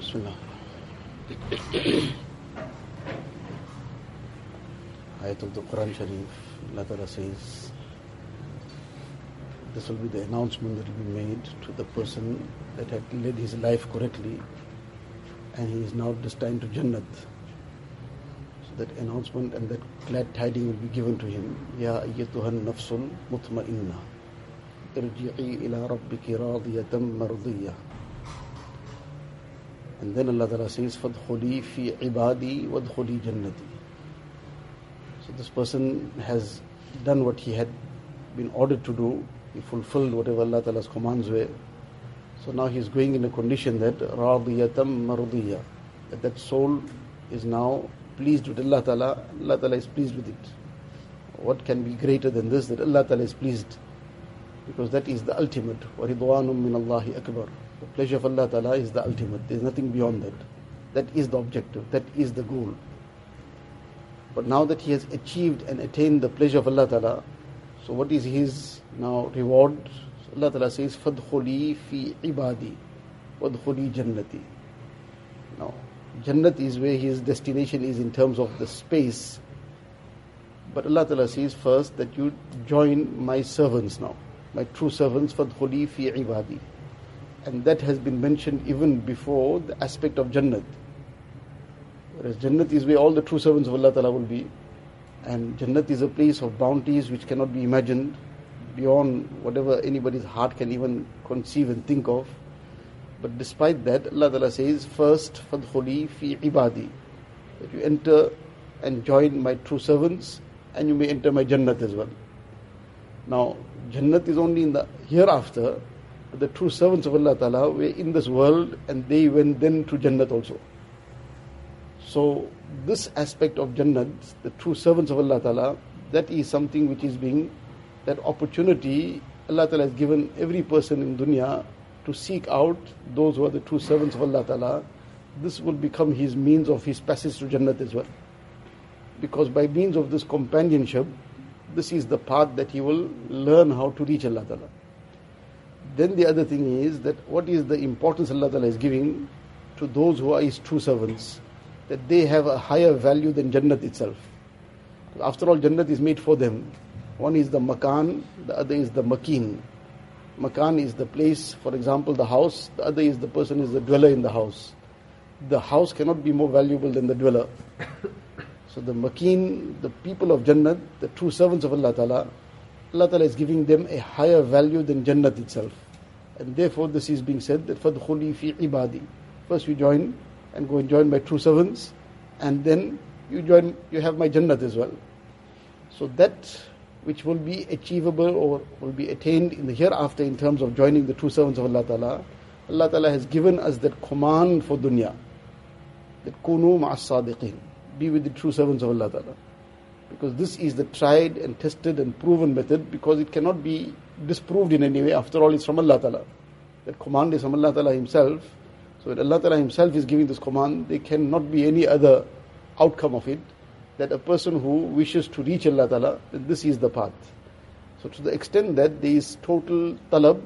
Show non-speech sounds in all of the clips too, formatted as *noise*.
بسم الله *clears throat* Ayat of the Quran Sharif, Allah Ta'ala says, this will be the announcement that will be made to the person that had led his life correctly and he is now destined to Jannat. So that announcement and that glad tiding will be given to him. Ya ayyatuhan nafsul mutma'inna. Irji'i ila rabbiki radiyatan mardiyah. And then Allah Ta'ala says, فَادْخُلِي فِي عِبَادِي وَادْخُلِي جَنَّتِي So this person has done what he had been ordered to do. He fulfilled whatever Allah Ta'ala's commands were. So now he is going in a condition that رَاضِيَةً مَرْضِيَّةً That that soul is now pleased with Allah Ta'ala. Allah Ta'ala is pleased with it. What can be greater than this, that Allah Ta'ala is pleased? Because that is the ultimate. وَرِضْوَانٌ مِّنَ اللَّهِ أَكْبَرُ the pleasure of Allah Ta'ala is the ultimate. There is nothing beyond that. That is the objective. That is the goal. But now that he has achieved and attained the pleasure of Allah Ta'ala, so what is his now reward? So Allah Ta'ala says, فَادْخُلِي فِي عِبَادِي وَادْخُلِي جَنَّتِي Now, Jannat is where his destination is in terms of the space. But Allah Ta'ala says first that you join my servants now. My true servants, فَادْخُلِي فِي عِبَادِي and that has been mentioned even before the aspect of Jannat. Whereas Jannat is where all the true servants of Allah Ta'ala will be. And Jannat is a place of bounties which cannot be imagined beyond whatever anybody's heart can even conceive and think of. But despite that, Allah Ta'ala says, First, fadkhuli fi ibadi. That you enter and join my true servants and you may enter my Jannat as well. Now, Jannat is only in the hereafter the true servants of Allah Ta'ala were in this world and they went then to Jannat also. So this aspect of Jannat, the true servants of Allah Ta'ala, that is something which is being, that opportunity Allah Ta'ala has given every person in dunya to seek out those who are the true servants of Allah Ta'ala. This will become his means of his passage to Jannat as well. Because by means of this companionship, this is the path that he will learn how to reach Allah Ta'ala. Then the other thing is that what is the importance Allah Ta'ala is giving to those who are His true servants? That they have a higher value than Jannat itself. After all, Jannat is made for them. One is the makan, the other is the makin. Makan is the place, for example, the house, the other is the person is the dweller in the house. The house cannot be more valuable than the dweller. *coughs* So the makin, the people of Jannat, the true servants of Allah Ta'ala, Allah Ta'ala is giving them a higher value than Jannat itself. And therefore this is being said that فَدْخُلِي فِي عِبَادِي First you join and go and join my true servants and then you join, you have my Jannat as well. So that which will be achievable or will be attained in the hereafter in terms of joining the true servants of Allah Ta'ala, Allah Ta'ala has given us that command for dunya. That kunu ma'as sadiqin. Be with the true servants of Allah Ta'ala because this is the tried and tested and proven method because it cannot be disproved in any way. After all, it's from Allah Ta'ala. That command is from Allah Ta'ala Himself. So when Allah Ta'ala Himself is giving this command, there cannot be any other outcome of it. That a person who wishes to reach Allah Ta'ala, this is the path. So to the extent that there is total talab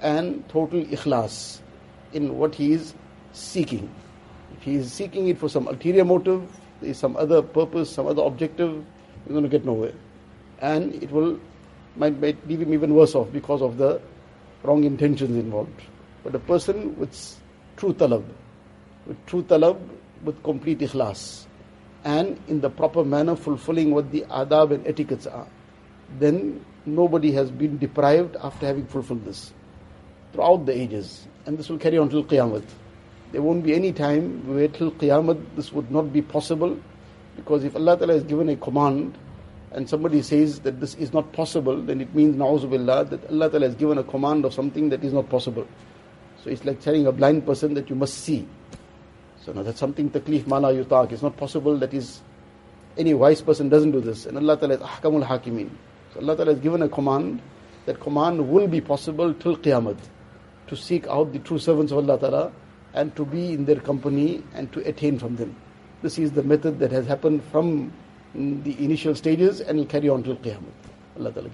and total ikhlas in what he is seeking. If he is seeking it for some ulterior motive, some other purpose, some other objective, you're going to get nowhere. And it will might, might leave him even worse off because of the wrong intentions involved. But a person with true talab, with true talab, with complete ikhlas, and in the proper manner fulfilling what the adab and etiquettes are, then nobody has been deprived after having fulfilled this throughout the ages. And this will carry on till Qiyamah. There won't be any time where till Qiyamah this would not be possible because if Allah Ta'ala has given a command and somebody says that this is not possible, then it means, na'uzubillah, that Allah Ta'ala has given a command of something that is not possible. So it's like telling a blind person that you must see. So now that's something taklif mala yutaq. It's not possible that is any wise person doesn't do this. And Allah Ta'ala is ahkamul hakimin. So Allah Ta'ala has given a command. That command will be possible till Qiyamah. To seek out the true servants of Allah Ta'ala and to be in their company and to attain from them. This is the method that has happened from the initial stages and will carry on till Qiyamah. Allah Ta'ala